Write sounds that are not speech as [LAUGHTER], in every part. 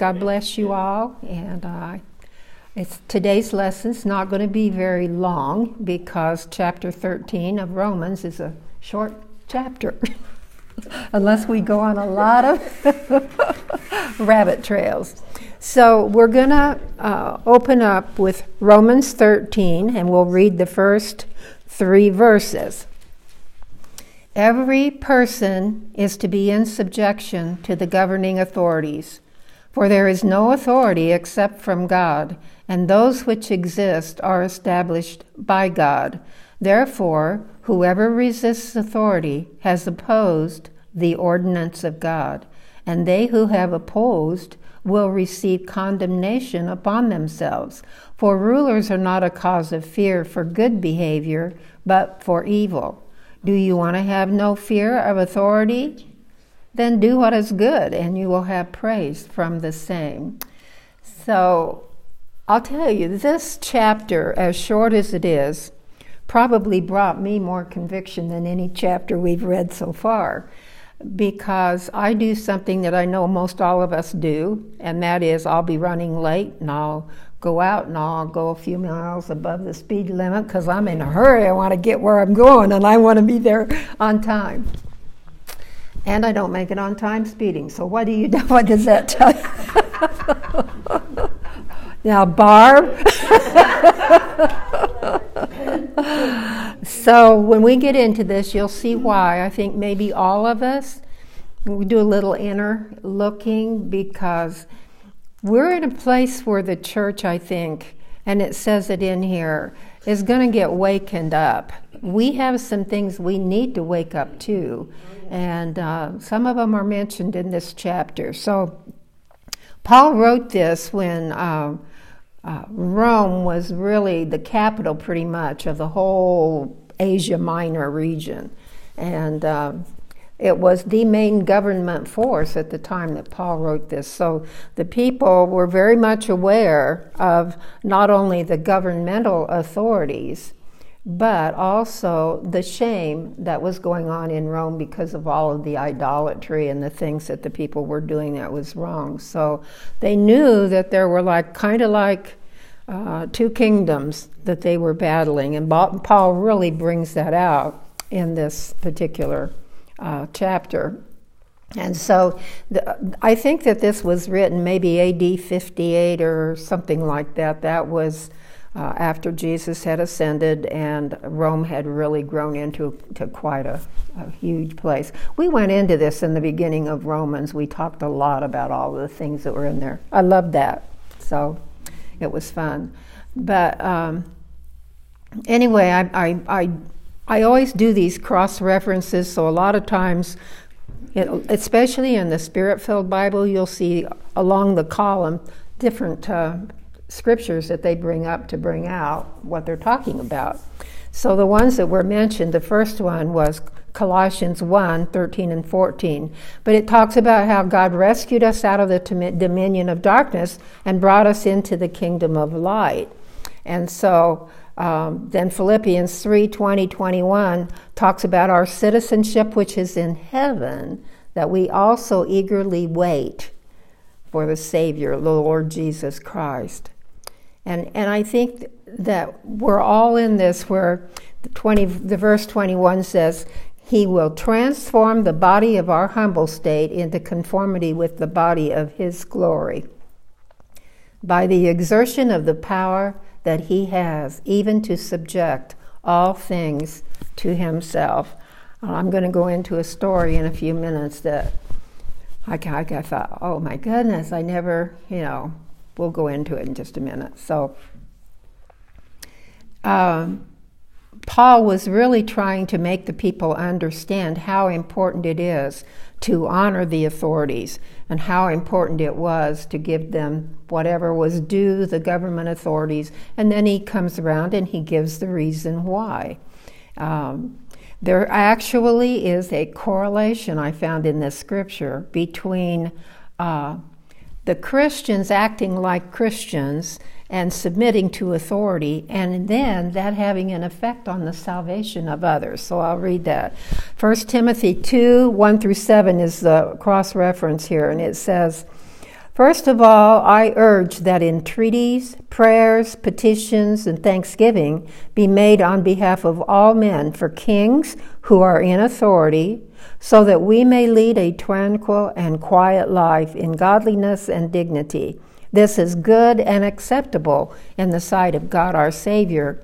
God bless you all. And uh, it's today's lesson's not going to be very long because chapter 13 of Romans is a short chapter. [LAUGHS] Unless we go on a lot of [LAUGHS] rabbit trails. So we're going to uh, open up with Romans 13 and we'll read the first three verses. Every person is to be in subjection to the governing authorities for there is no authority except from God, and those which exist are established by God. Therefore, whoever resists authority has opposed the ordinance of God, and they who have opposed will receive condemnation upon themselves. For rulers are not a cause of fear for good behavior, but for evil. Do you want to have no fear of authority? Then do what is good and you will have praise from the same. So I'll tell you, this chapter, as short as it is, probably brought me more conviction than any chapter we've read so far because I do something that I know most all of us do, and that is I'll be running late and I'll go out and I'll go a few miles above the speed limit because I'm in a hurry. I want to get where I'm going and I want to be there on time. And I don't make it on time speeding. So what do you do? [LAUGHS] What does that tell you? [LAUGHS] now, Barb. [LAUGHS] so when we get into this, you'll see why. I think maybe all of us we do a little inner looking because we're in a place where the church, I think, and it says it in here, is going to get wakened up. We have some things we need to wake up to and uh, some of them are mentioned in this chapter. So, Paul wrote this when uh, uh, Rome was really the capital, pretty much, of the whole Asia Minor region. And uh, it was the main government force at the time that Paul wrote this. So the people were very much aware of not only the governmental authorities, but also the shame that was going on in Rome because of all of the idolatry and the things that the people were doing that was wrong. So they knew that there were like kind of like uh, two kingdoms that they were battling, and Paul really brings that out in this particular uh, chapter. And so the, I think that this was written maybe AD 58 or something like that. That was uh, after Jesus had ascended and Rome had really grown into to quite a, a, huge place. We went into this in the beginning of Romans. We talked a lot about all the things that were in there. I loved that. So it was fun. But um, anyway, I, I, I, I always do these cross references, so a lot of times it, especially in the Spirit filled Bible, you'll see along the column different uh, scriptures that they bring up to bring out what they're talking about. So the ones that were mentioned, the first one was Colossians 1 13 and 14. But it talks about how God rescued us out of the dominion of darkness and brought us into the kingdom of light. And so um, then Philippians 3 20, 21 talks about our citizenship, which is in heaven, that we also eagerly wait for the Savior, the Lord Jesus Christ. And, and I think that we're all in this where the, 20, the verse 21 says, He will transform the body of our humble state into conformity with the body of His glory by the exertion of the power that He has, even to subject all things to Himself. Uh, I'm going to go into a story in a few minutes that I, I thought, uh, oh my goodness, I never, you know, We'll go into it in just a minute. So, um, Paul was really trying to make the people understand how important it is to honor the authorities and how important it was to give them whatever was due the government authorities. And then he comes around and he gives the reason why. Um, there actually is a correlation I found in this scripture between uh, the Christians acting like Christians and submitting to authority, and then that having an effect on the salvation of others. So I'll read that. 1 Timothy 2 1 through 7 is the cross reference here, and it says, First of all, I urge that entreaties, prayers, petitions, and thanksgiving be made on behalf of all men for kings who are in authority, so that we may lead a tranquil and quiet life in godliness and dignity. This is good and acceptable in the sight of God our Savior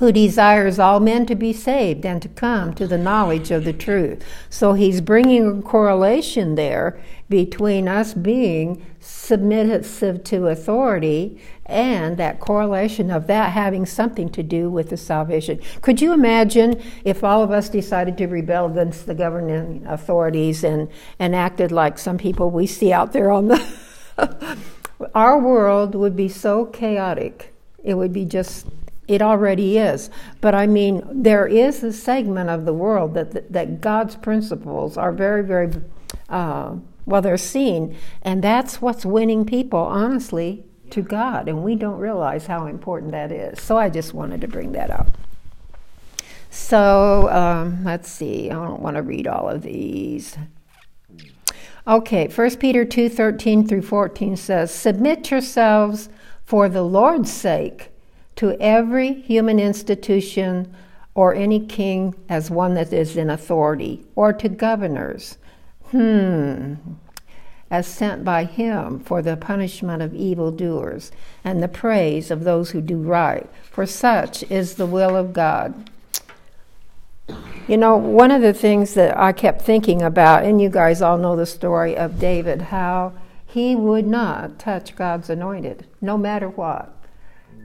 who desires all men to be saved and to come to the knowledge of the truth. So he's bringing a correlation there between us being submissive to authority and that correlation of that having something to do with the salvation. Could you imagine if all of us decided to rebel against the governing authorities and, and acted like some people we see out there on the. [LAUGHS] Our world would be so chaotic. It would be just it already is. But I mean, there is a segment of the world that, that, God's principles are very, very, uh, well, they're seen. And that's what's winning people, honestly, to God. And we don't realize how important that is. So I just wanted to bring that up. So um, let's see. I don't want to read all of these. Okay, 1 Peter 2 13 through 14 says, Submit yourselves for the Lord's sake to every human institution or any king as one that is in authority, or to governors, hmm, as sent by him for the punishment of evildoers and the praise of those who do right, for such is the will of God. You know, one of the things that I kept thinking about, and you guys all know the story of David, how he would not touch God's anointed, no matter what.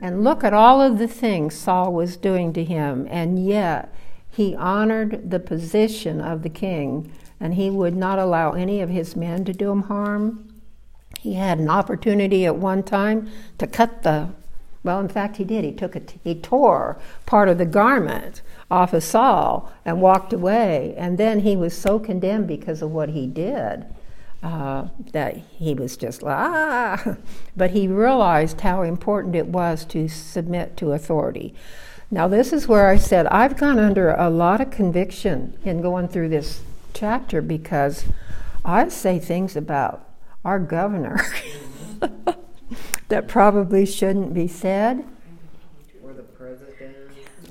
And look at all of the things Saul was doing to him, and yet he honored the position of the king, and he would not allow any of his men to do him harm. He had an opportunity at one time to cut the, well, in fact, he did. He took a, he tore part of the garment off of Saul and walked away, and then he was so condemned because of what he did uh, that he was just like, ah, [LAUGHS] but he realized how important it was to submit to authority. Now, this is where I said I've gone under a lot of conviction in going through this chapter because I say things about our governor [LAUGHS] that probably shouldn't be said. Or the president.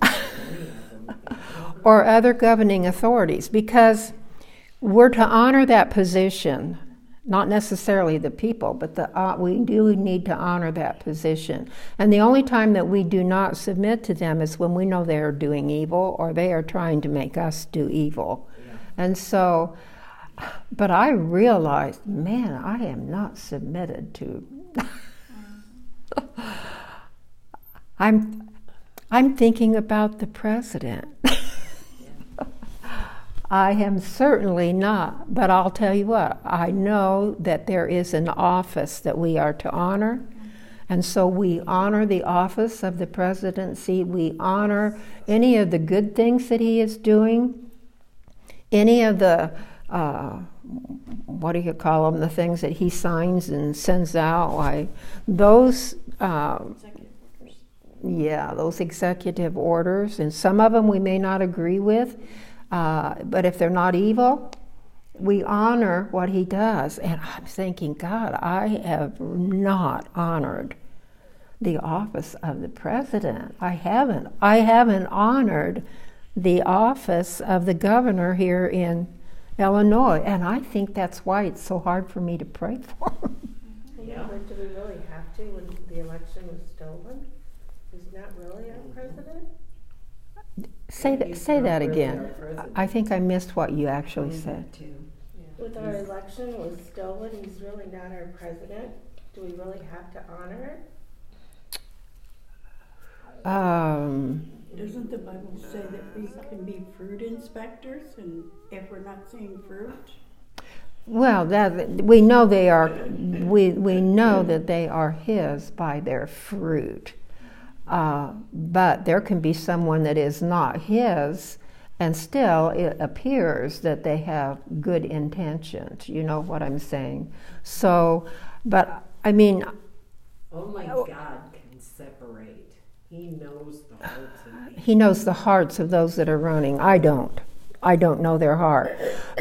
[LAUGHS] or other governing authorities because we're to honor that position, not necessarily the people, but the, uh, we do need to honor that position. And the only time that we do not submit to them is when we know they are doing evil or they are trying to make us do evil. Yeah. And so, but I realized, man, I am not submitted to. [LAUGHS] I'm, I'm thinking about the president. [LAUGHS] I am certainly not, but I'll tell you what, I know that there is an office that we are to honor. And so we honor the office of the presidency. We honor any of the good things that he is doing, any of the, uh, what do you call them, the things that he signs and sends out. Like those, uh, yeah, those executive orders. And some of them we may not agree with. Uh, but if they're not evil, we honor what he does. And I'm thinking, God, I have not honored the office of the president. I haven't. I haven't honored the office of the governor here in Illinois. And I think that's why it's so hard for me to pray for him. Yeah, but do we really have to when the election was stolen? He's not really our president? Say that, say that again. I think I missed what you actually said. With our election was stolen, he's really not our president. Do we really have to honor it? Um, Doesn't the Bible say that we can be fruit inspectors and if we're not seeing fruit? well, that we know they are. We we know that they are His by their fruit. Uh, but there can be someone that is not his, and still it appears that they have good intentions. You know what I'm saying? So, but I mean. Only God can separate. He knows the hearts of He knows the hearts of those that are running. I don't. I don't know their heart.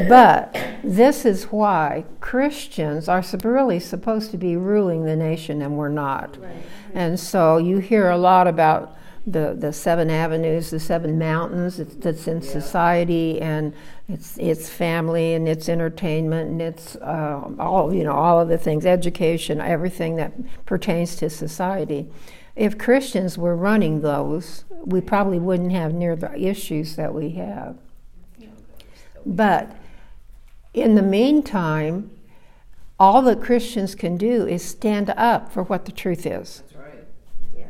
But this is why Christians are really supposed to be ruling the nation, and we're not. Right. And so you hear a lot about the, the seven avenues, the seven mountains that's- that's in society, and it's it's family and it's entertainment and it's uh, all you know all of the things, education, everything that pertains to society. If Christians were running those, we probably wouldn't have near the issues that we have. But in the meantime, all that Christians can do is stand up for what the truth is. That's right. Yeah.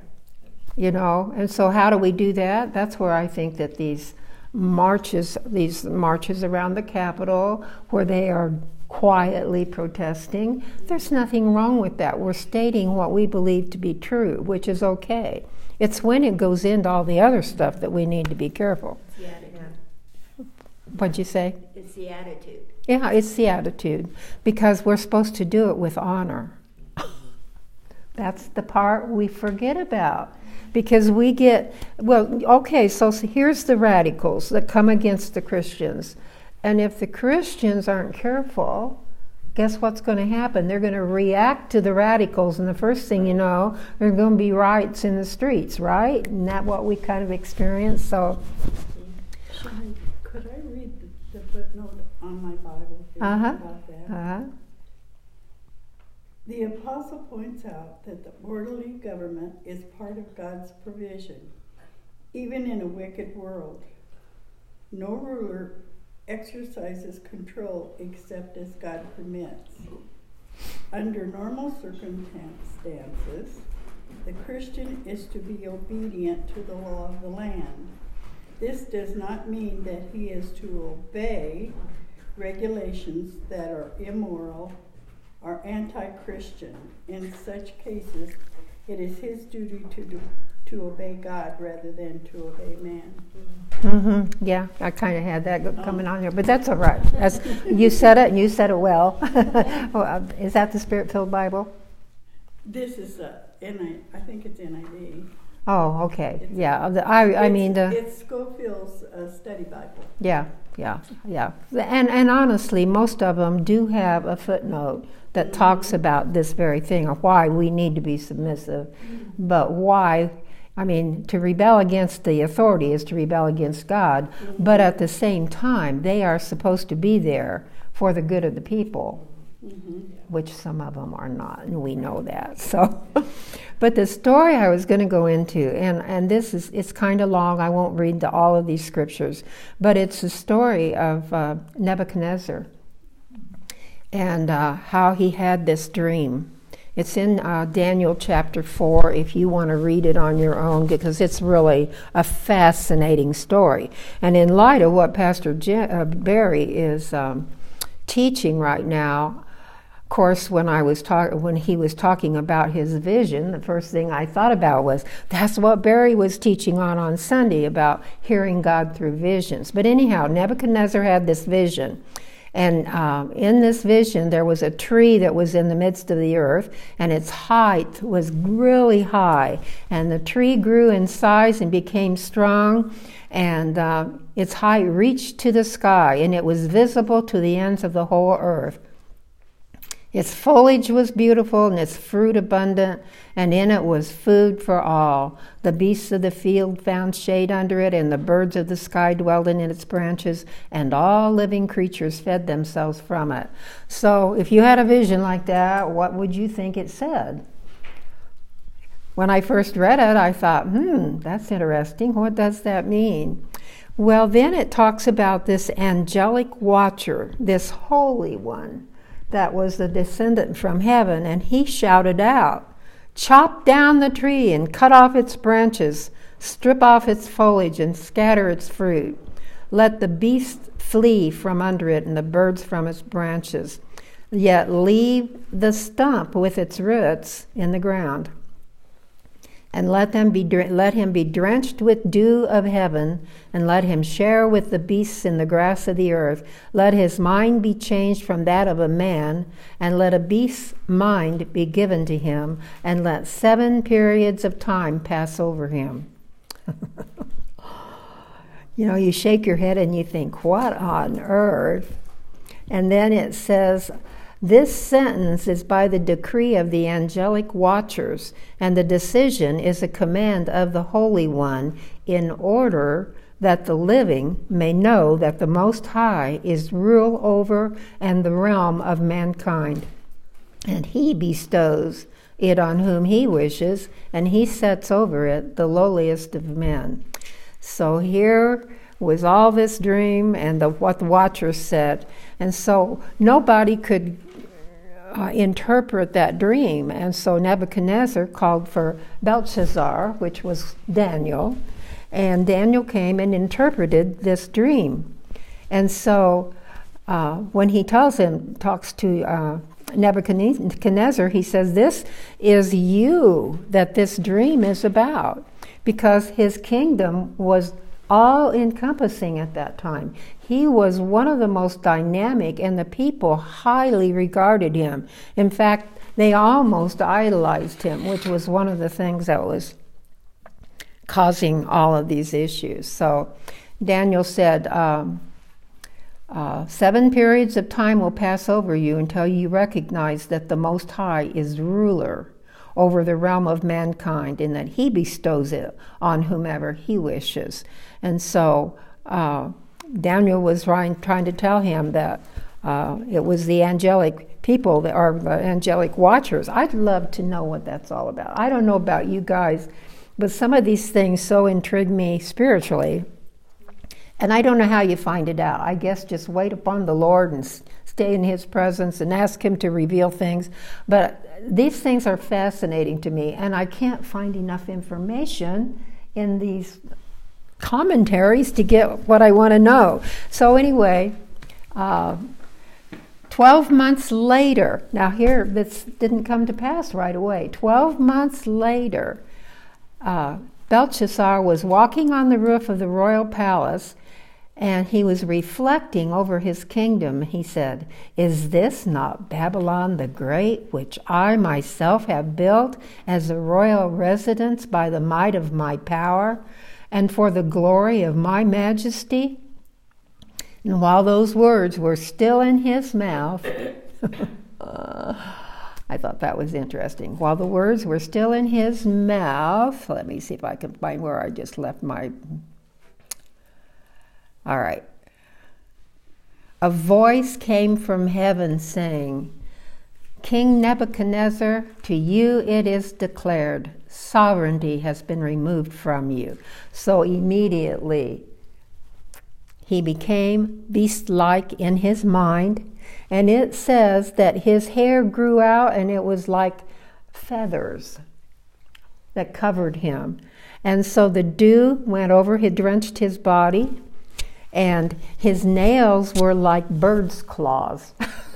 You know, and so how do we do that? That's where I think that these marches, these marches around the Capitol, where they are quietly protesting, there's nothing wrong with that. We're stating what we believe to be true, which is okay. It's when it goes into all the other stuff that we need to be careful. It's the attitude. What'd you say? It's the attitude. Yeah, it's the attitude because we're supposed to do it with honor. [LAUGHS] That's the part we forget about because we get, well, okay, so here's the radicals that come against the Christians. And if the Christians aren't careful, guess what's going to happen? They're going to react to the radicals, and the first thing you know, there are going to be riots in the streets, right? Isn't that what we kind of experience? So, could I read the, the footnote on my Bible here Uh-huh. about that? uh, The apostle points out that the orderly government is part of God's provision, even in a wicked world. No ruler exercises control except as God permits. Under normal circumstances, the Christian is to be obedient to the law of the land. This does not mean that he is to obey regulations that are immoral are anti-Christian. In such cases, it is his duty to do, to obey God rather than to obey man. Mm-hmm. Yeah, I kind of had that coming on here, but that's all right. That's, you said it, and you said it well. [LAUGHS] Well, Is that the Spirit-filled Bible? This is a NI, I think it's NIV. Oh, okay. Yeah, the- I, I mean the. It's Scofield's uh, study Bible. Yeah, yeah, yeah. And and honestly, most of them do have a footnote that mm-hmm. talks about this very thing of why we need to be submissive, mm-hmm. but why. I mean, to rebel against the authority is to rebel against God, mm-hmm. but at the same time, they are supposed to be there for the good of the people, which some of them are not, and we know that. [LAUGHS] So, but the story I was going to go into, and, and this is it's kind of long. I won't read the, all of these scriptures, but it's the story of uh, Nebuchadnezzar and uh, how he had this dream. It's in uh, Daniel chapter 4 if you want to read it on your own because it's really a fascinating story. And in light of what Pastor Je- uh, Barry is um, teaching right now, course, when I was talk- when he was talking about his vision, the first thing I thought about was that's what Barry was teaching on on Sunday about hearing God through visions. But anyhow, Nebuchadnezzar had this vision, and um, in this vision there was a tree that was in the midst of the earth, and its height was really high, and the tree grew in size and became strong. And uh, its height reached to the sky, and it was visible to the ends of the whole earth. Its foliage was beautiful and its fruit abundant, and in it was food for all. The beasts of the field found shade under it, and the birds of the sky dwelled in its branches, and all living creatures fed themselves from it. So, if you had a vision like that, what would you think it said? When I first read it, I thought, hmm, that's interesting. What does that mean? Well, then it talks about this angelic watcher, this holy one that was the descendant from heaven, and he shouted out, Chop down the tree and cut off its branches, strip off its foliage and scatter its fruit. Let the beasts flee from under it and the birds from its branches, yet leave the stump with its roots in the ground and let them be let him be drenched with dew of heaven and let him share with the beasts in the grass of the earth let his mind be changed from that of a man and let a beast's mind be given to him and let seven periods of time pass over him [LAUGHS] you know, you shake your head and you think, what on earth? And then it says, this sentence is by the decree of the angelic watchers, and the decision is a command of the Holy One in order that the living may know that the Most High is rule over and the realm of mankind. And he bestows it on whom he wishes, and he sets over it the lowliest of men. So here was all this dream and the, what the watchers said. And so nobody could uh, interpret that dream. And so Nebuchadnezzar called for Belshazzar, which was Daniel, and Daniel came and interpreted this dream. And so uh, when he tells him, talks to uh, Nebuchadnezzar, he says, This is you that this dream is about, because his kingdom was all encompassing at that time. He was one of the most dynamic, and the people highly regarded him. In fact, they almost idolized him, which was one of the things that was causing all of these issues. So Daniel said, um, uh, Seven periods of time will pass over you until you recognize that the Most High is ruler over the realm of mankind and that he bestows it on whomever he wishes. And so uh, Daniel was trying, trying to tell him that uh, it was the angelic people that are the angelic watchers. I'd love to know what that's all about. I don't know about you guys, but some of these things so intrigue me spiritually. And I don't know how you find it out. I guess just wait upon the Lord and stay in His presence and ask Him to reveal things. But these things are fascinating to me, and I can't find enough information in these commentaries to get what I want to know. So, anyway, uh, 12 months later, now here, this didn't come to pass right away. 12 months later, uh, Belshazzar was walking on the roof of the royal palace and he was reflecting over his kingdom. He said, Is this not Babylon the Great, which I myself have built as a royal residence by the might of my power and for the glory of my majesty? And while those words were still in his mouth, [LAUGHS] I thought that was interesting. While the words were still in his mouth, let me see if I can find where I just left my all right. A voice came from heaven saying, King Nebuchadnezzar, to you it is declared, sovereignty has been removed from you. So immediately he became beast like in his mind, and it says that his hair grew out and it was like feathers that covered him. And so the dew went over, he drenched his body and his nails were like bird's claws. [LAUGHS]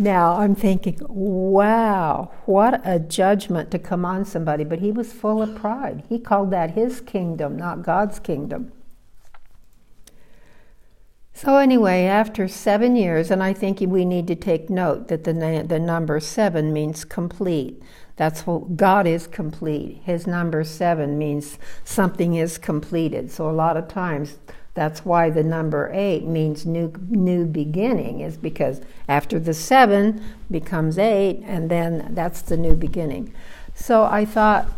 now I'm thinking, wow, what a judgment to come on somebody. But he was full of pride. He called that his kingdom, not God's kingdom. So, anyway, after seven years, and I think we need to take note that the, the number seven means complete. That's what God is complete. His number seven means something is completed. So, a lot of times, that's why the number eight means new, new beginning, is because after the seven becomes eight, and then that's the new beginning. So I thought,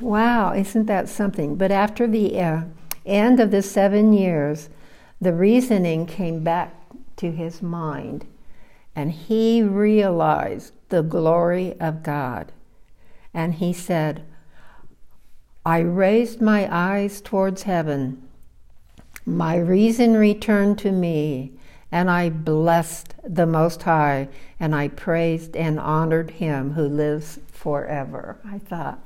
wow, isn't that something? But after the uh, end of the seven years, the reasoning came back to his mind, and he realized the glory of God. And he said, I raised my eyes towards heaven my reason returned to me, and I blessed the Most High, and I praised and honored him who lives forever. I thought,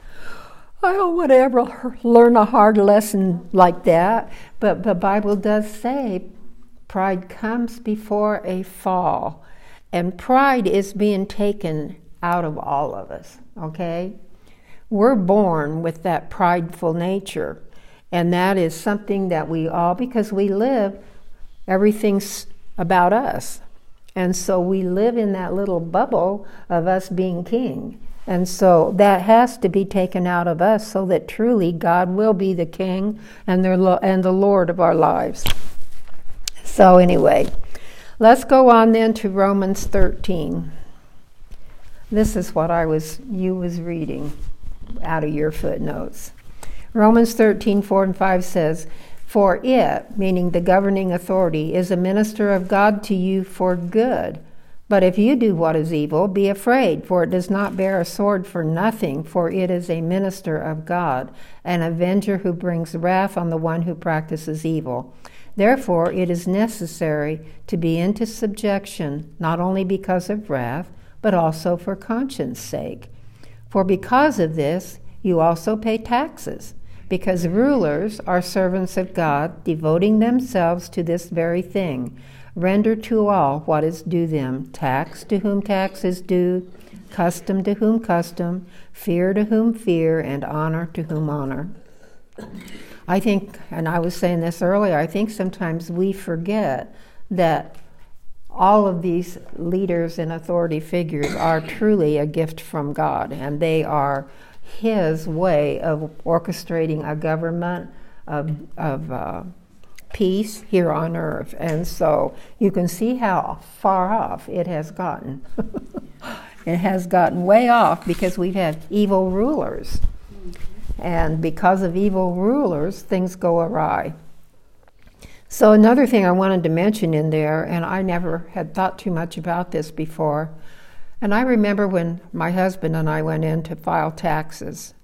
oh, I want to ever learn a hard lesson like that, but the Bible does say pride comes before a fall, and pride is being taken out of all of us, okay? We're born with that prideful nature. And that is something that we all, because we live, everything's about us. And so we live in that little bubble of us being king. And so that has to be taken out of us so that truly God will be the king and the, and the Lord of our lives. So, anyway, let's go on then to Romans 13. This is what I was you was reading out of your footnotes. Romans 13, 4 and 5 says, For it, meaning the governing authority, is a minister of God to you for good. But if you do what is evil, be afraid, for it does not bear a sword for nothing, for it is a minister of God, an avenger who brings wrath on the one who practices evil. Therefore, it is necessary to be into subjection, not only because of wrath, but also for conscience sake. For because of this, you also pay taxes because rulers are servants of God, devoting themselves to this very thing. Render to all what is due them tax to whom tax is due, custom to whom custom, fear to whom fear, and honor to whom honor. I think, and I was saying this earlier, I think sometimes we forget that all of these leaders and authority figures are truly a gift from God, and they are his way of orchestrating a government of, of uh, peace here on earth. And so you can see how far off it has gotten. [LAUGHS] it has gotten way off because we've had evil rulers. And because of evil rulers, things go awry. So, another thing I wanted to mention in there, and I never had thought too much about this before, and I remember when my husband and I went in to file taxes,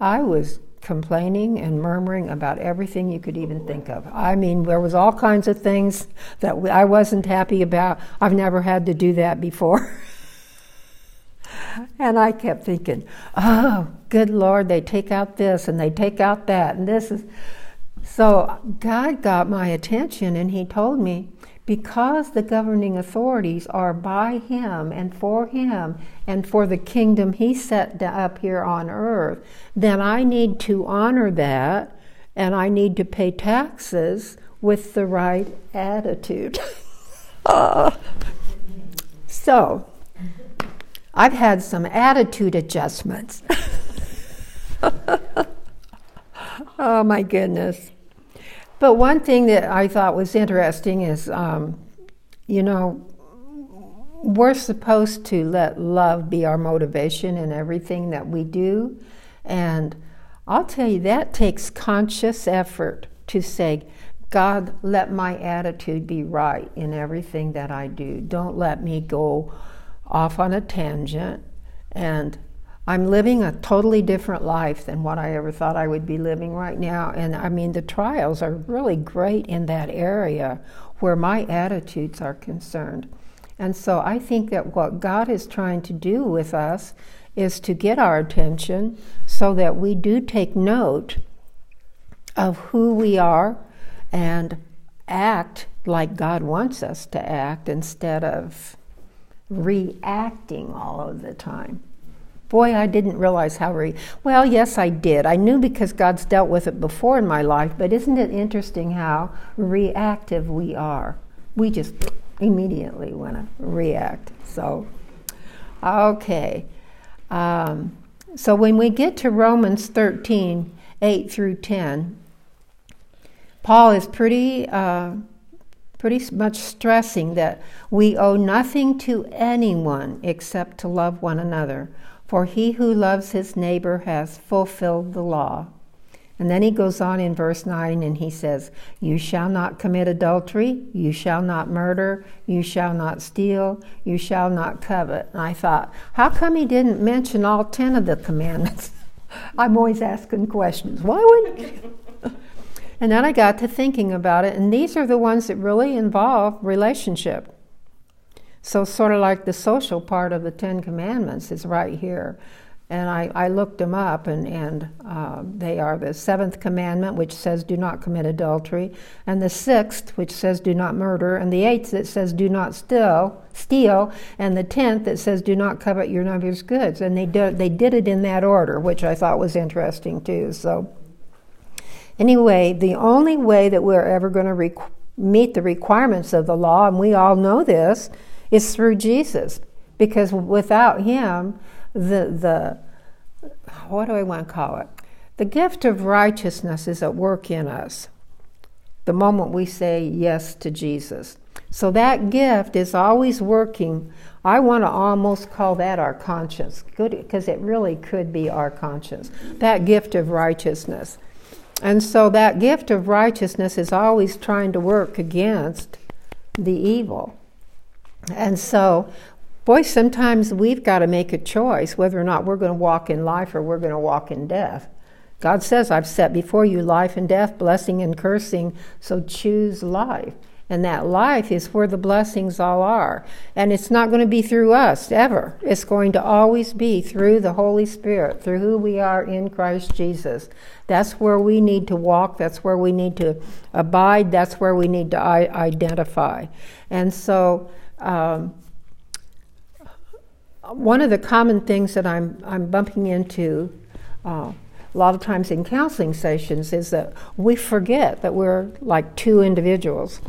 I was complaining and murmuring about everything you could even think of. I mean, there was all kinds of things that I wasn't happy about. I've never had to do that before. [LAUGHS] and I kept thinking, "Oh, good Lord, they take out this and they take out that and this is so God got my attention and he told me because the governing authorities are by him and for him and for the kingdom he set up here on earth, then I need to honor that and I need to pay taxes with the right attitude. uh, [LAUGHS] so, I've had some attitude adjustments. [LAUGHS] oh my goodness. But one thing that I thought was interesting is, um, you know, we're supposed to let love be our motivation in everything that we do. And I'll tell you, that takes conscious effort to say, God, let my attitude be right in everything that I do. Don't let me go off on a tangent and I'm living a totally different life than what I ever thought I would be living right now. And I mean, the trials are really great in that area where my attitudes are concerned. And so I think that what God is trying to do with us is to get our attention so that we do take note of who we are and act like God wants us to act instead of reacting all of the time. Boy, I didn't realize how re. Well, yes, I did. I knew because God's dealt with it before in my life, but isn't it interesting how reactive we are? We just immediately want to react. So, okay. Um, so when we get to Romans 13, 8 through 10, Paul is pretty, uh, pretty much stressing that we owe nothing to anyone except to love one another. For he who loves his neighbor has fulfilled the law. And then he goes on in verse 9 and he says, You shall not commit adultery, you shall not murder, you shall not steal, you shall not covet. And I thought, how come he didn't mention all 10 of the commandments? [LAUGHS] I'm always asking questions. Why wouldn't [LAUGHS] And then I got to thinking about it, and these are the ones that really involve relationship. So, sort of like the social part of the Ten Commandments is right here. And I, I looked them up, and, and uh, they are the seventh commandment, which says, Do not commit adultery, and the sixth, which says, Do not murder, and the eighth that says, Do not steal, steal and the tenth that says, Do not covet your neighbor's goods. And they, do, they did it in that order, which I thought was interesting too. So, anyway, the only way that we're ever going to requ- meet the requirements of the law, and we all know this, is through Jesus. Because without Him, the the what do I want to call it? The gift of righteousness is at work in us the moment we say yes to Jesus. So that gift is always working. I want to almost call that our conscience, good because it really could be our conscience. That gift of righteousness. And so that gift of righteousness is always trying to work against the evil. And so, boy, sometimes we've got to make a choice whether or not we're going to walk in life or we're going to walk in death. God says, I've set before you life and death, blessing and cursing, so choose life. And that life is where the blessings all are. And it's not going to be through us ever. It's going to always be through the Holy Spirit, through who we are in Christ Jesus. That's where we need to walk. That's where we need to abide. That's where we need to identify. And so, um, one of the common things that I'm, I'm bumping into uh, a lot of times in counseling sessions is that we forget that we're like two individuals.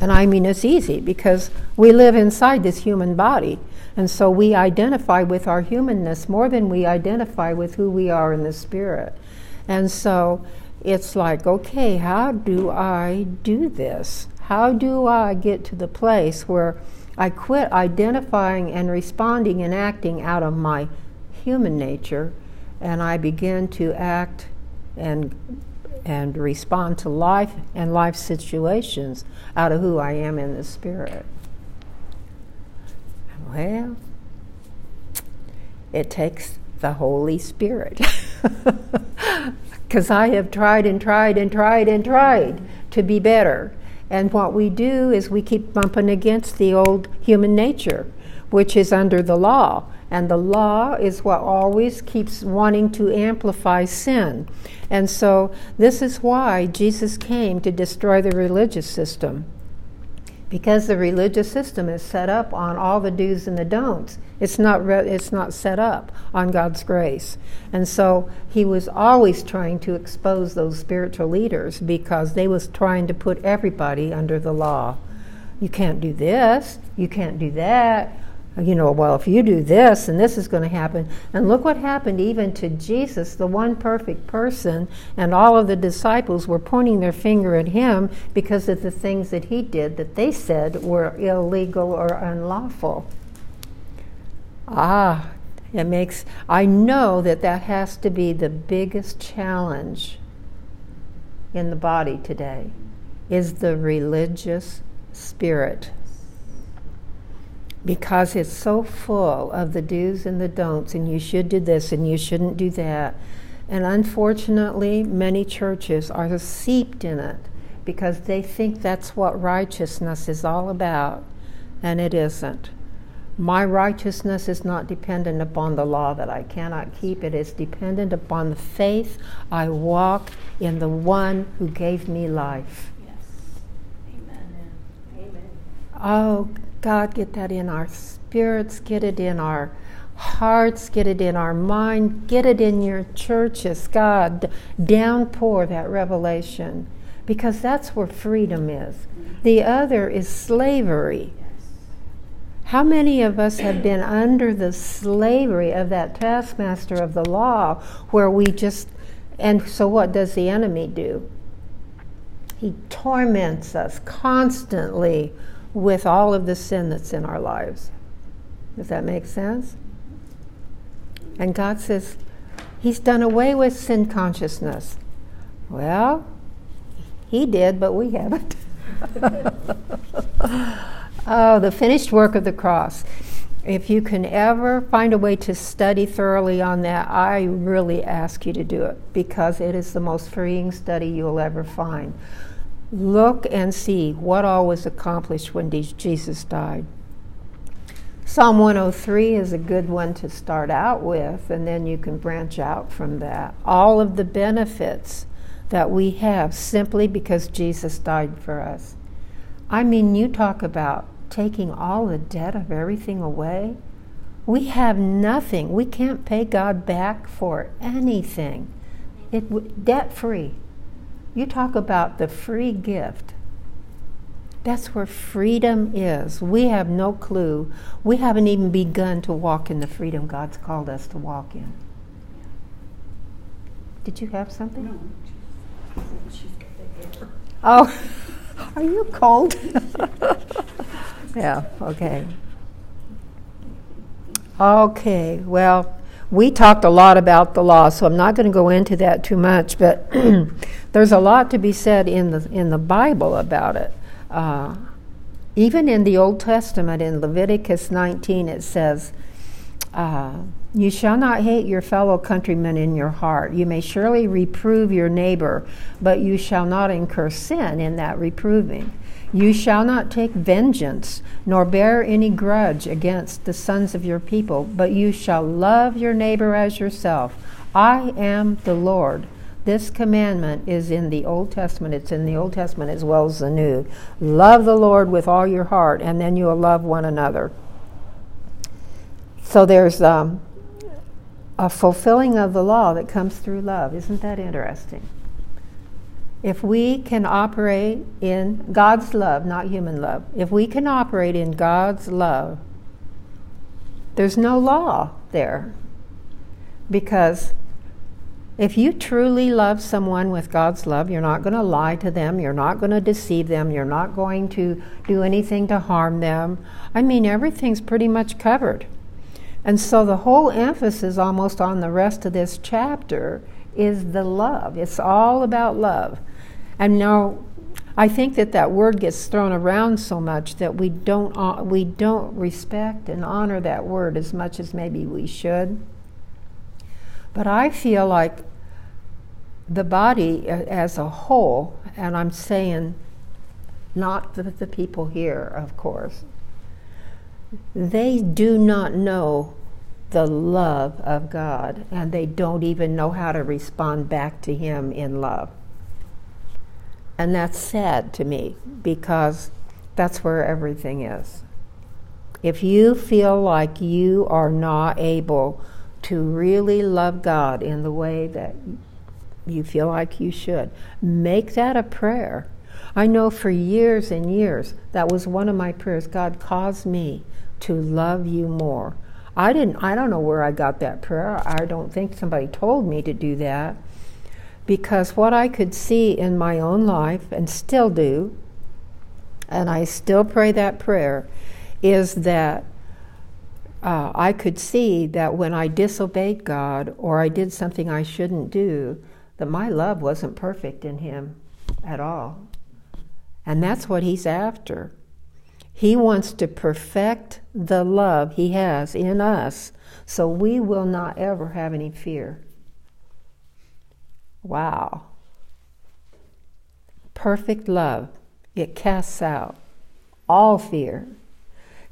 And I mean, it's easy because we live inside this human body. And so we identify with our humanness more than we identify with who we are in the spirit. And so it's like, okay, how do I do this? How do I get to the place where I quit identifying and responding and acting out of my human nature and I begin to act and and respond to life and life situations out of who I am in the spirit. Well, it takes the Holy Spirit. [LAUGHS] Because I have tried and tried and tried and tried to be better. And what we do is we keep bumping against the old human nature, which is under the law. And the law is what always keeps wanting to amplify sin. And so, this is why Jesus came to destroy the religious system. Because the religious system is set up on all the do's and the don'ts. It's not, re- it's not set up on God's grace. And so he was always trying to expose those spiritual leaders because they was trying to put everybody under the law. You can't do this, you can't do that you know, well, if you do this and this is going to happen. And look what happened even to Jesus, the one perfect person, and all of the disciples were pointing their finger at him because of the things that he did that they said were illegal or unlawful. Ah, it makes, I know that that has to be the biggest challenge in the body today, is the religious spirit because it's so full of the do's and the don'ts, and you should do this and you shouldn't do that. And unfortunately, many churches are seeped in it because they think that's what righteousness is all about, and it isn't. My righteousness is not dependent upon the law that I cannot keep. It is dependent upon the faith I walk in the one who gave me life. Yes. Amen. Amen. Oh, God, get that in our spirits, get it in our hearts, get it in our mind, get it in your churches. God, downpour that revelation because that's where freedom is. The other is slavery. How many of us have been under the slavery of that taskmaster of the law where we just, and so what does the enemy do? He torments us constantly with all of the sin that's in our lives. Does that make sense? And God says, He's done away with sin consciousness. Well, He did, but we haven't. [LAUGHS] oh, the finished work of the cross. If you can ever find a way to study thoroughly on that, I really ask you to do it because it is the most freeing study you'll ever find. Look and see what all was accomplished when Jesus died. Psalm 103 is a good one to start out with, and then you can branch out from that. All of the benefits that we have simply because Jesus died for us. I mean, you talk about taking all the debt of everything away. We have nothing. We can't pay God back for anything. It debt free. You talk about the free gift. That's where freedom is. We have no clue. We haven't even begun to walk in the freedom God's called us to walk in. Did you have something? No. She's got the hair. Oh, [LAUGHS] are you cold? [LAUGHS] yeah, okay. Okay, well, we talked a lot about the law, so I'm not going to go into that too much, but [CLEARS THROAT] there's a lot to be said in the, in the Bible about it. Uh, even in the Old Testament, in Leviticus 19, it says, uh, You shall not hate your fellow countrymen in your heart. You may surely reprove your neighbor, but you shall not incur sin in that reproving. You shall not take vengeance, nor bear any grudge against the sons of your people, but you shall love your neighbor as yourself. I am the Lord. This commandment is in the Old Testament. It's in the Old Testament as well as the New. Love the Lord with all your heart, and then you'll love one another. So there's um, a fulfilling of the law that comes through love. Isn't that interesting? If we can operate in God's love, not human love, if we can operate in God's love, there's no law there. Because if you truly love someone with God's love, you're not going to lie to them, you're not going to deceive them, you're not going to do anything to harm them. I mean, everything's pretty much covered. And so the whole emphasis almost on the rest of this chapter is the love. It's all about love. And now I think that that word gets thrown around so much that we don't uh, we don't respect and honor that word as much as maybe we should. But I feel like the body as a whole, and I'm saying not the, the people here, of course, they do not know the love of God, and they don't even know how to respond back to Him in love. And that's sad to me because that's where everything is. If you feel like you are not able to really love God in the way that you feel like you should, make that a prayer. I know for years and years that was one of my prayers. God, cause me to love you more. I didn't I don't know where I got that prayer. I don't think somebody told me to do that. Because what I could see in my own life and still do, and I still pray that prayer, is that uh, I could see that when I disobeyed God or I did something I shouldn't do, that my love wasn't perfect in Him at all. And that's what He's after. He wants to perfect the love He has in us so we will not ever have any fear. Wow. Perfect love. It casts out all fear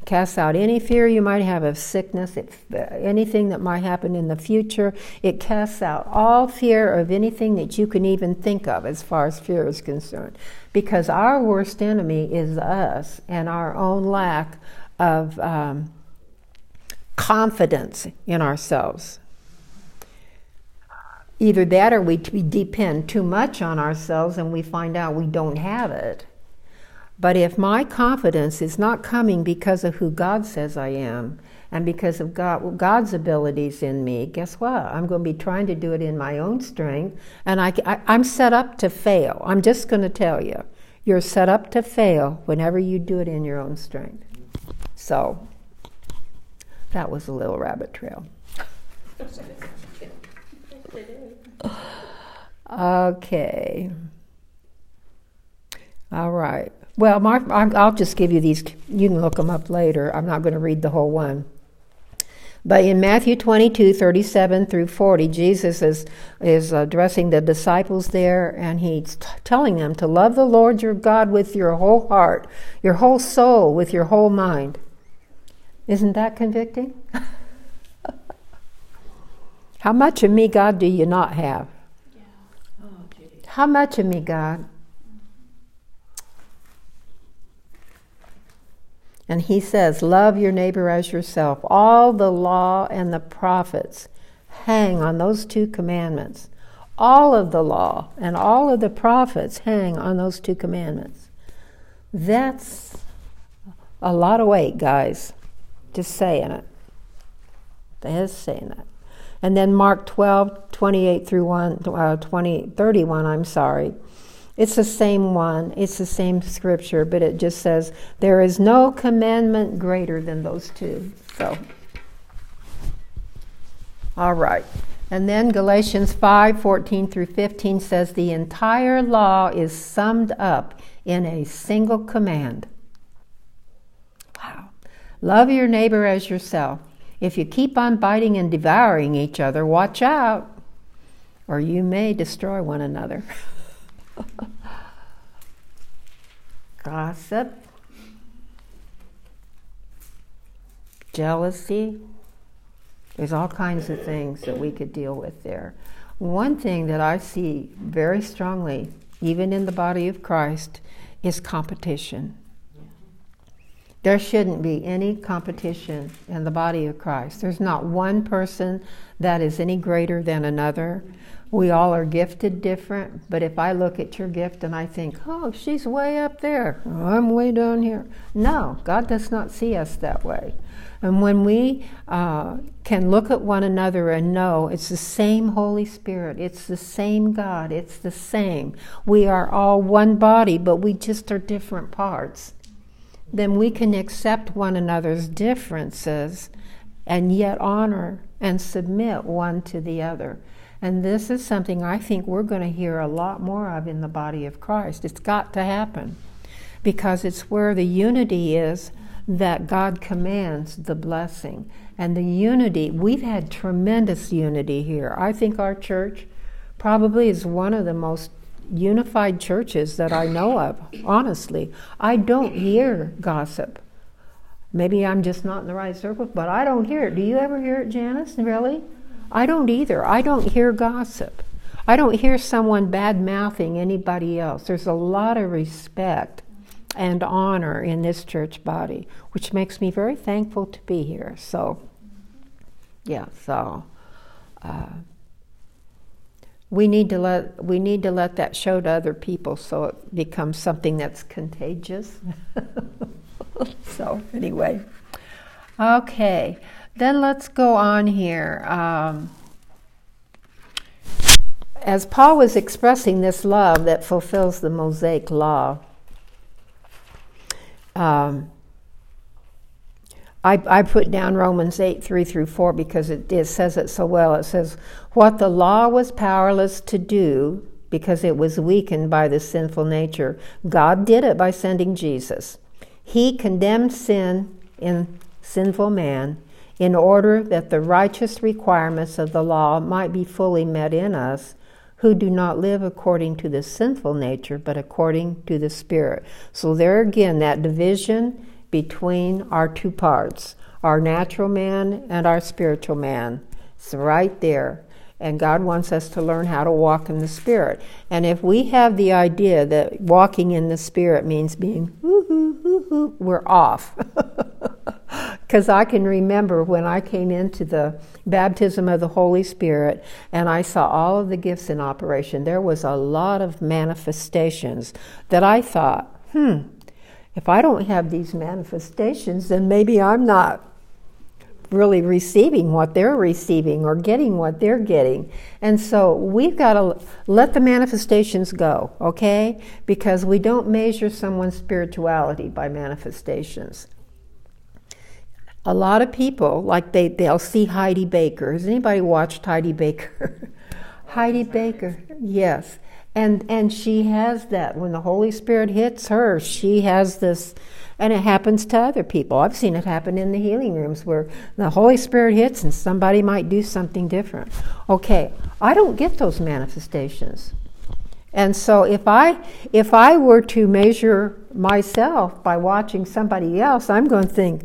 casts out any fear you might have of sickness, anything that might happen in the future. It casts out all fear of anything that you can even think of as far as fear is concerned. Because our worst enemy is us and our own lack of um, confidence in ourselves. Either that or we depend too much on ourselves and we find out we don't have it but if my confidence is not coming because of who God says I am and because of God, God's abilities in me, guess what? I'm going to be trying to do it in my own strength, and I, I, I'm set up to fail. I'm just going to tell you. You're set up to fail whenever you do it in your own strength. So, that was a little rabbit trail. [LAUGHS] Okay. All right. Well, Mark, I'll just give you these. You can look them up later. I'm not going to read the whole one. But in Matthew 22, 37 through 40, Jesus is, is addressing the disciples there, and he's t- telling them to love the Lord your God with your whole heart, your whole soul, with your whole mind. Isn't that convicting? [LAUGHS] How much of me, God, do you not have? Yeah. Oh, How much of me, God? And he says, Love your neighbor as yourself. All the law and the prophets hang on those two commandments. All of the law and all of the prophets hang on those two commandments. That's a lot of weight, guys. Just saying it. Just saying it. And then Mark 12, 28 through 1, uh, 20, 31, I'm sorry. It's the same one, it's the same scripture, but it just says, There is no commandment greater than those two. So, all right. And then Galatians 5 14 through 15 says, The entire law is summed up in a single command. Wow. Love your neighbor as yourself. If you keep on biting and devouring each other, watch out, or you may destroy one another. [LAUGHS] [LAUGHS] Gossip, jealousy. There's all kinds of things that we could deal with there. One thing that I see very strongly, even in the body of Christ, is competition. There shouldn't be any competition in the body of Christ. There's not one person that is any greater than another. We all are gifted different, but if I look at your gift and I think, oh, she's way up there, I'm way down here. No, God does not see us that way. And when we uh, can look at one another and know it's the same Holy Spirit, it's the same God, it's the same. We are all one body, but we just are different parts. Then we can accept one another's differences and yet honor and submit one to the other. And this is something I think we're going to hear a lot more of in the body of Christ. It's got to happen because it's where the unity is that God commands the blessing. And the unity, we've had tremendous unity here. I think our church probably is one of the most unified churches that I know of, honestly. I don't hear gossip. Maybe I'm just not in the right circle, but I don't hear it. Do you ever hear it, Janice? Really? I don't either. I don't hear gossip. I don't hear someone bad mouthing anybody else. There's a lot of respect and honor in this church body, which makes me very thankful to be here. So, yeah, so uh, we need to let we need to let that show to other people so it becomes something that's contagious. [LAUGHS] so anyway, okay. Then let's go on here. Um, as Paul was expressing this love that fulfills the Mosaic law, um, I, I, put down Romans 8, 3 through 4 because it, it says it so well. It says, What the law was powerless to do because it was weakened by the sinful nature, God did it by sending Jesus. He condemned sin in sinful man in order that the righteous requirements of the law might be fully met in us who do not live according to the sinful nature, but according to the Spirit. So, there again, that division between our two parts, our natural man and our spiritual man. It's right there. And God wants us to learn how to walk in the Spirit. And if we have the idea that walking in the Spirit means being, we're off. [LAUGHS] Because I can remember when I came into the baptism of the Holy Spirit and I saw all of the gifts in operation, there was a lot of manifestations that I thought, hmm, if I don't have these manifestations, then maybe I'm not really receiving what they're receiving or getting what they're getting. And so we've got to let the manifestations go, okay? Because we don't measure someone's spirituality by manifestations a lot of people like they they'll see Heidi Baker. Has anybody watched Heidi Baker? [LAUGHS] Heidi Baker, yes. And and she has that when the Holy Spirit hits her, she has this and it happens to other people. I've seen it happen in the healing rooms where the Holy Spirit hits and somebody might do something different. Okay, I don't get those manifestations. And so if I if I were to measure myself by watching somebody else, I'm going to think,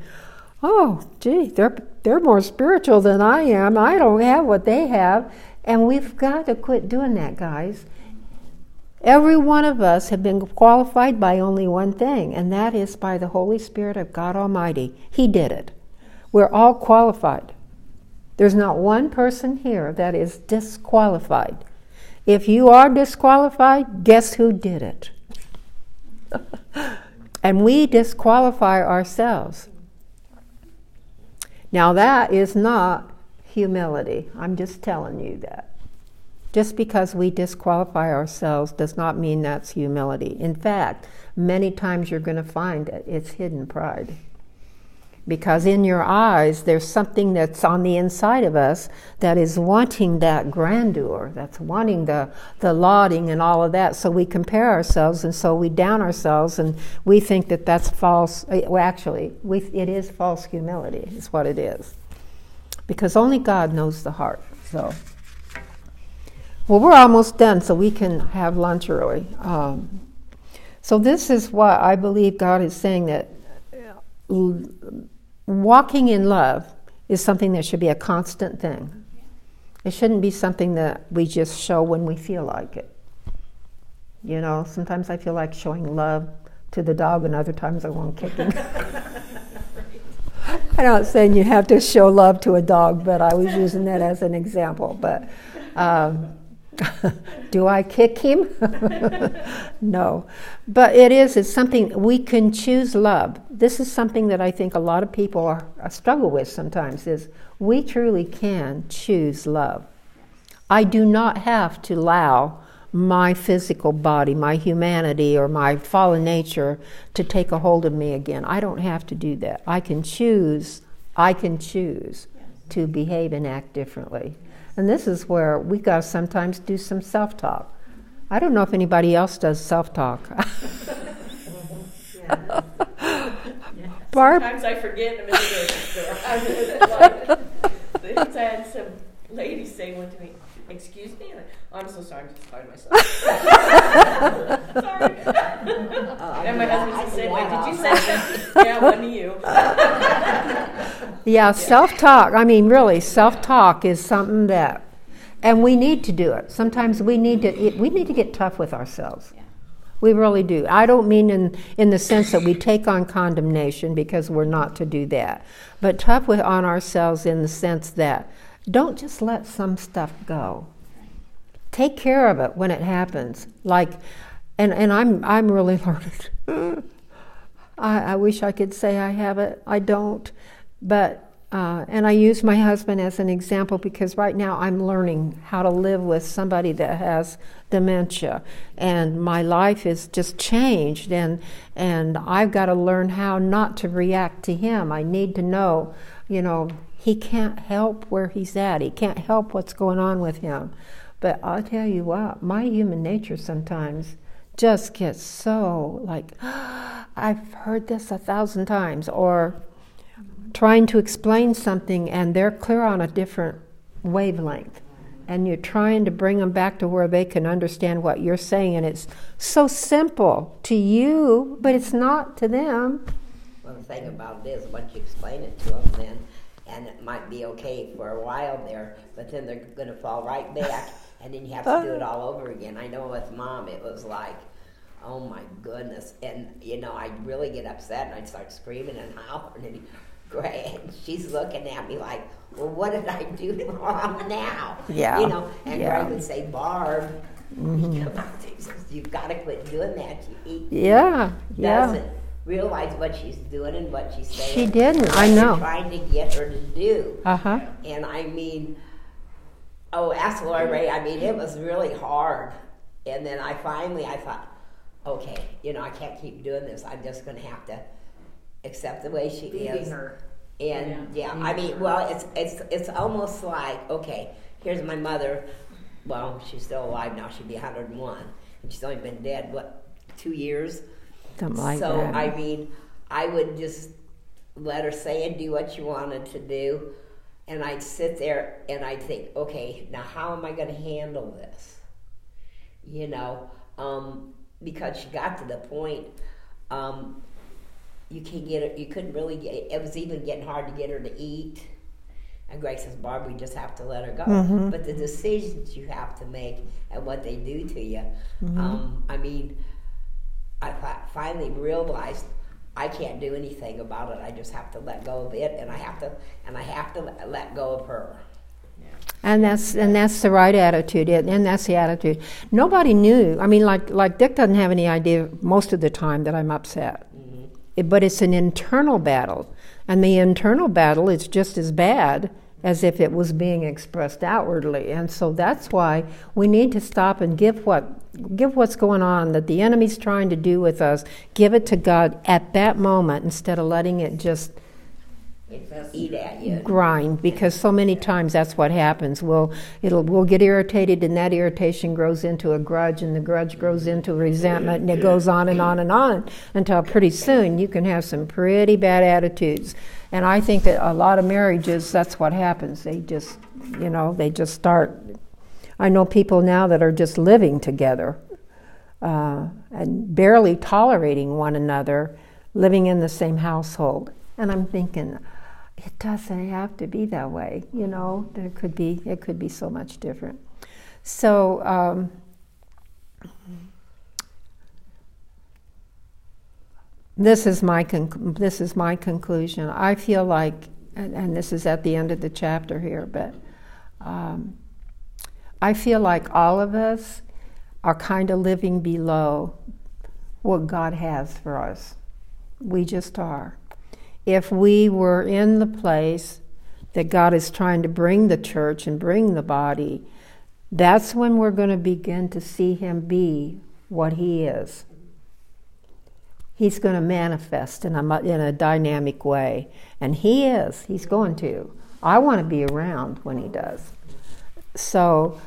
oh, gee, they're, they're more spiritual than I am. I don't have what they have. And we've got to quit doing that, guys. Every one of us have been qualified by only one thing, and that is by the Holy Spirit of God Almighty. He did it. We're all qualified. There's not one person here that is disqualified. If you are disqualified, guess who did it? [LAUGHS] And we disqualify ourselves. Now, that is not humility. I'm just telling you that. Just because we disqualify ourselves does not mean that's humility. In fact, many times you're going to find it, it's hidden pride because in your eyes there's something that's on the inside of us that is wanting that grandeur that's wanting the, the lauding and all of that. So we compare ourselves and so we down ourselves and we think that that's false eh, well actually we, it is false humility is what it is. Because only god knows the heart so. Well we're almost done so we can have lunch early. Um, so this is what i believe god is saying that walking in love is something that should be a constant thing. It shouldn't be something that we just show when we feel like it. You know, sometimes I feel like showing love to the dog, and other times I want kicking. I'm [LAUGHS] not saying you have to show love to a dog, but I was using that as an example. But um, [LAUGHS] Do I kick him? [LAUGHS] no. But it is, it's something we can choose love. This is something that I think a lot of people are, are struggle with sometimes is we truly can choose love. I do not have to allow my physical body, my humanity, or my fallen nature to take a hold of me again. I don't have to do that. I can choose, I can choose to behave and act differently. And this is where we got to sometimes do some self talk. I don't know if anybody else does self talk. [LAUGHS] Barb? Sometimes I forget I'm in the grocery store. [LAUGHS] I had some lady say one to me, Excuse me? I'm so sorry, I'm just talking myself. [LAUGHS] sorry. Uh, and my husband's the same way. Did you say that? yeah, one to you. yeah, self talk. I mean, really, self talk is something that, and we need to do it. Sometimes we need to, we need to get tough with ourselves. We really do. I don't mean in, in the sense that we take on condemnation because we're not to do that, but tough with, on ourselves in the sense that don't just let some stuff go. Take care of it when it happens. Like, and, and I'm, I'm really [LAUGHS] learning. I, I wish I could say I have it. I don't. But uh, and I use my husband as an example because right now I'm learning how to live with somebody that has dementia, and my life is just changed, and and I've got to learn how not to react to him. I need to know, you know, he can't help where he's at. He can't help what's going on with him. But I'll tell you what, my human nature sometimes just gets so like, [GASPS] I've heard this a thousand times, or trying to explain something and they're clear on a different wavelength. And you're trying to bring them back to where they can understand what you're saying, and it's so simple to you, but it's not to them. Well, the thing about it is, once you explain it to them, then and it might be okay for a while there, but then they're going to fall right back, and then you have to do it all over again. I know with mom, it was like, oh my goodness, and you know, I'd really get upset and I'd start screaming and hollering, and [LAUGHS] Greg, she's looking at me like, well, what did I do wrong now? Yeah, you know, and yeah. Greg would say, Barb. Mm-hmm. [LAUGHS] You've got to quit doing that. He, yeah, yeah realize what she's doing and what she's saying. She didn't. I know. Trying to get her to do. Uh huh. And I mean, oh, ask Laura Ray. I mean, it was really hard. And then I finally, I thought, okay, you know, I can't keep doing this. I'm just going to have to accept the way she is. Her. And yeah, yeah I mean, well, it's it's it's almost like okay, here's my mother. Well, she's still alive now. She'd be 101, and she's only been dead what two years Something like so, that. I mean, I would just let her say and do what she wanted to do. And I'd sit there and I'd think, okay, now how am I going to handle this? You know, um, because she got to the point, um, you can't get her, you couldn't really get, it was even getting hard to get her to eat. And Greg says, Barb, we just have to let her go. Mm-hmm. But the decisions you have to make and what they do to you, mm-hmm. um, I mean, I finally realized I can't do anything about it. I just have to let go of it, and I have to, and I have to let go of her. And that's and that's the right attitude, and that's the attitude. Nobody knew. I mean, like like Dick doesn't have any idea most of the time that I'm upset. Mm-hmm. but it's an internal battle. And the internal battle is just as bad as if it was being expressed outwardly. And so that's why we need to stop and give what give what's going on that the enemy's trying to do with us, give it to God at that moment instead of letting it just eat at you. grind because so many times that's what happens. We'll it'll we'll get irritated and that irritation grows into a grudge and the grudge grows into resentment and it goes on and on and on until pretty soon you can have some pretty bad attitudes. And I think that a lot of marriages that's what happens. They just you know, they just start I know people now that are just living together uh, and barely tolerating one another, living in the same household. And I'm thinking, it doesn't have to be that way. You know, there could be it could be so much different. So. Um, this is my conc- this is my conclusion. I feel like, and, and, this is at the end of the chapter here, but um, I feel like all of us are kind of living below what God has for us. We just are. If we were in the place that God is trying to bring the church and bring the body, that's when we're going to begin to see Him be what He is. He's going to manifest in a, in a dynamic way. And He is. He's going to. I want to be around when He does. So,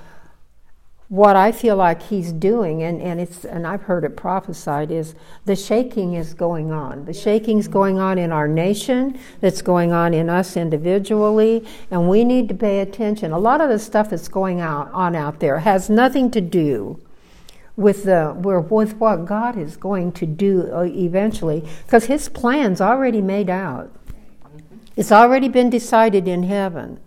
what I feel like he's doing, and, and it's and I've heard it prophesied, is the shaking is going on. The shaking's going on in our nation, that's going on in us individually, and we need to pay attention. A lot of the stuff that's going out on out there has nothing to do with the with what God is going to do uh, eventually, because His plan's already made out. It's already been decided in heaven.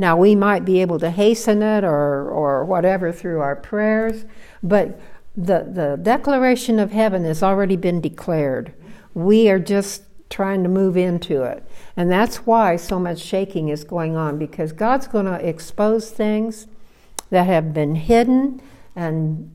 Now, we might be able to hasten it or, or whatever through our prayers, but the, the declaration of heaven has already been declared. We are just trying to move into it. And that's why so much shaking is going on, because God's going to expose things that have been hidden and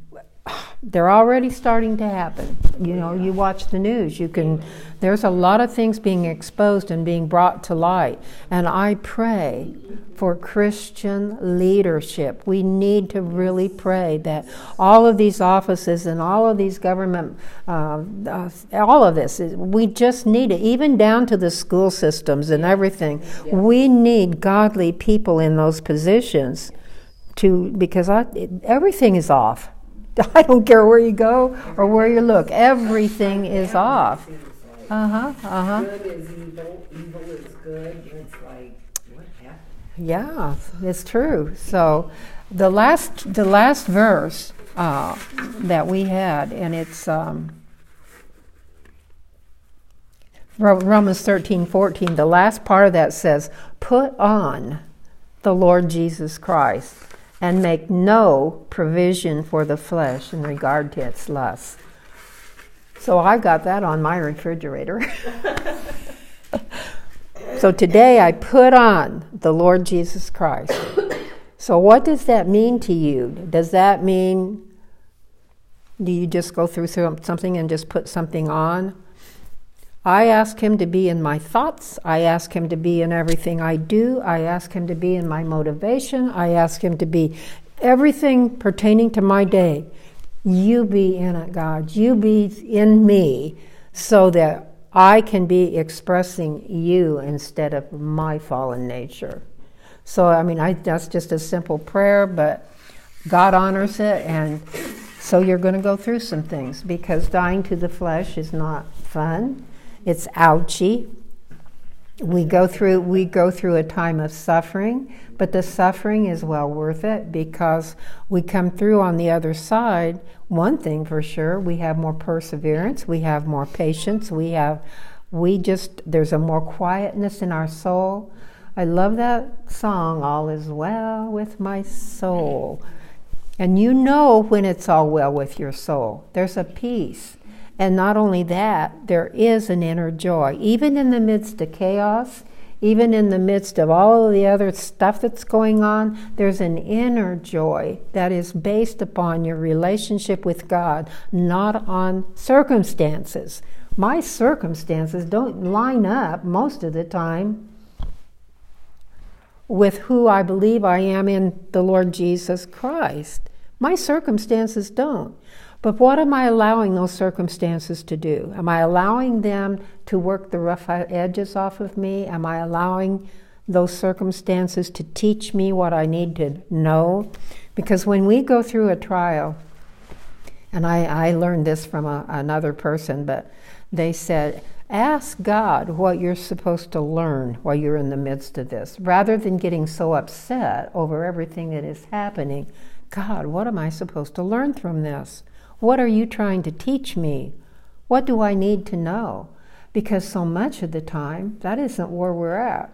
they're already starting to happen. You know, you watch the news, you can there's a lot of things being exposed and being brought to light. And I pray for Christian leadership. We need to really pray that all of these offices and all of these government, uh, uh, all of this, we just need it, even down to the school systems and everything. Yeah. We need godly people in those positions to, because I, everything is off. [LAUGHS] I don't care where you go or where you look, everything is off. Uh huh. Uh huh. Good is evil. Evil is good. It's like what happened? Yeah, it's true. So, the last the last verse uh, that we had, and it's um, Romans thirteen fourteen. The last part of that says, "Put on the Lord Jesus Christ." And make no provision for the flesh in regard to its lusts. So I got that on my refrigerator. [LAUGHS] so today I put on the Lord Jesus Christ. So what does that mean to you? Does that mean do you just go through something and just put something on? I ask him to be in my thoughts. I ask him to be in everything I do. I ask him to be in my motivation. I ask him to be everything pertaining to my day. You be in it, God. You be in me so that I can be expressing you instead of my fallen nature. So, I mean, I, that's just a simple prayer, but God honors it, and so you're going to go through some things because dying to the flesh is not fun. It's ouchy. We go through we go through a time of suffering, but the suffering is well worth it because we come through on the other side. One thing for sure, we have more perseverance, we have more patience, we have we just there's a more quietness in our soul. I love that song, All is Well with My Soul. And you know when it's all well with your soul. There's a peace. And not only that, there is an inner joy. Even in the midst of chaos, even in the midst of all of the other stuff that's going on, there's an inner joy that is based upon your relationship with God, not on circumstances. my circumstances don't line up most of the time with who I believe I am in the Lord Jesus Christ. My circumstances don't. But what am I allowing those circumstances to do? Am I allowing them to work the rough edges off of me? Am I allowing those circumstances to teach me what I need to know? Because when we go through a trial, and I, I learned this from a, another person, but they said, ask God what you're supposed to learn while you're in the midst of this. Rather than getting so upset over everything that is happening, God, what am I supposed to learn from this? What are you trying to teach me? What do I need to know? Because so much of the time, that isn't where we're at.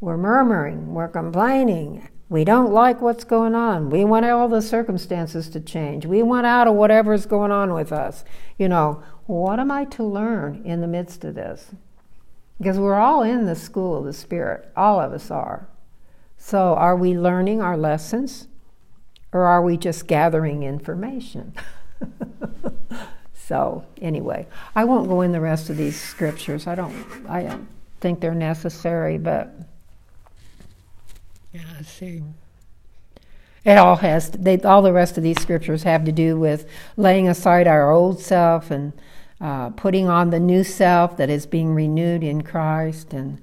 We're murmuring, we're complaining, we don't like what's going on. We want all the circumstances to change. We want out of whatever's going on with us. You know, what am I to learn in the midst of this? Because we're all in the school of the Spirit. All of us are. So, are we learning our lessons or are we just gathering information? [LAUGHS] [LAUGHS] so, anyway, I won't go in the rest of these scriptures. I don't, I don't think they're necessary, but yeah, I see. It all has they, all the rest of these scriptures have to do with laying aside our old self and uh, putting on the new self that is being renewed in Christ. And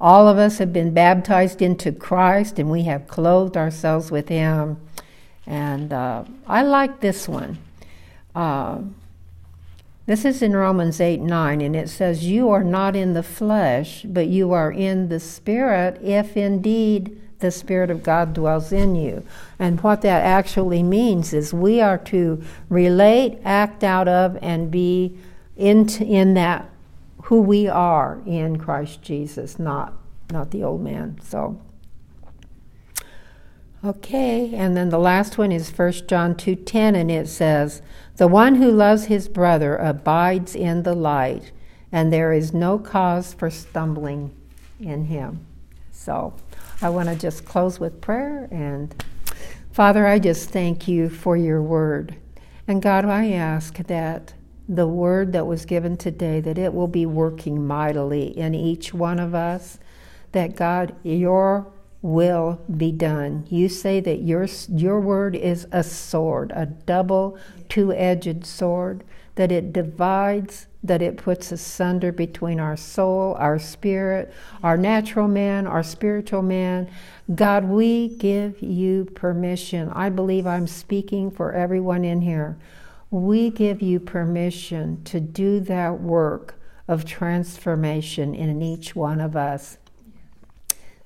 all of us have been baptized into Christ, and we have clothed ourselves with Him. And uh, I like this one. Uh, this is in Romans 8 9, and it says, You are not in the flesh, but you are in the Spirit, if indeed the Spirit of God dwells in you. And what that actually means is we are to relate, act out of, and be in, in that who we are in Christ Jesus, not, not the old man. So. Okay, and then the last one is 1 John 2:10 and it says, "The one who loves his brother abides in the light, and there is no cause for stumbling in him." So, I want to just close with prayer. And Father, I just thank you for your word. And God, I ask that the word that was given today, that it will be working mightily in each one of us, that God, your will be done. You say that your, your word is a sword, a double two edged sword, that it divides that it puts asunder between our soul, our spirit, our natural man, our spiritual man. God, we give you permission. I believe I'm speaking for everyone in here. We give you permission to do that work of transformation in each one of us.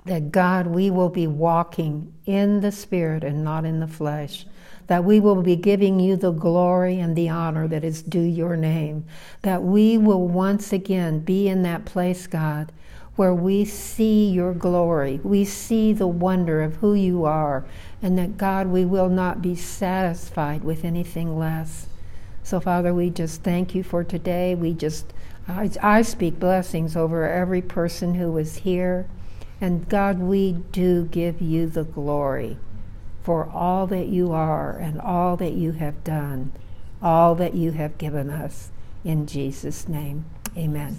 That God, we will be walking in the spirit and not in the flesh that we will be giving you the glory and the honor that is due your name, that we will once again be in that place, God, where we see your glory, we see the wonder of who you are, and that, God, we will not be satisfied with anything less. So, Father, we just thank you for today. We just, I, I speak blessings over every person who was here. And God, we do give you the glory for all that you are and all that you have done, all that you have given us. In Jesus' name, amen.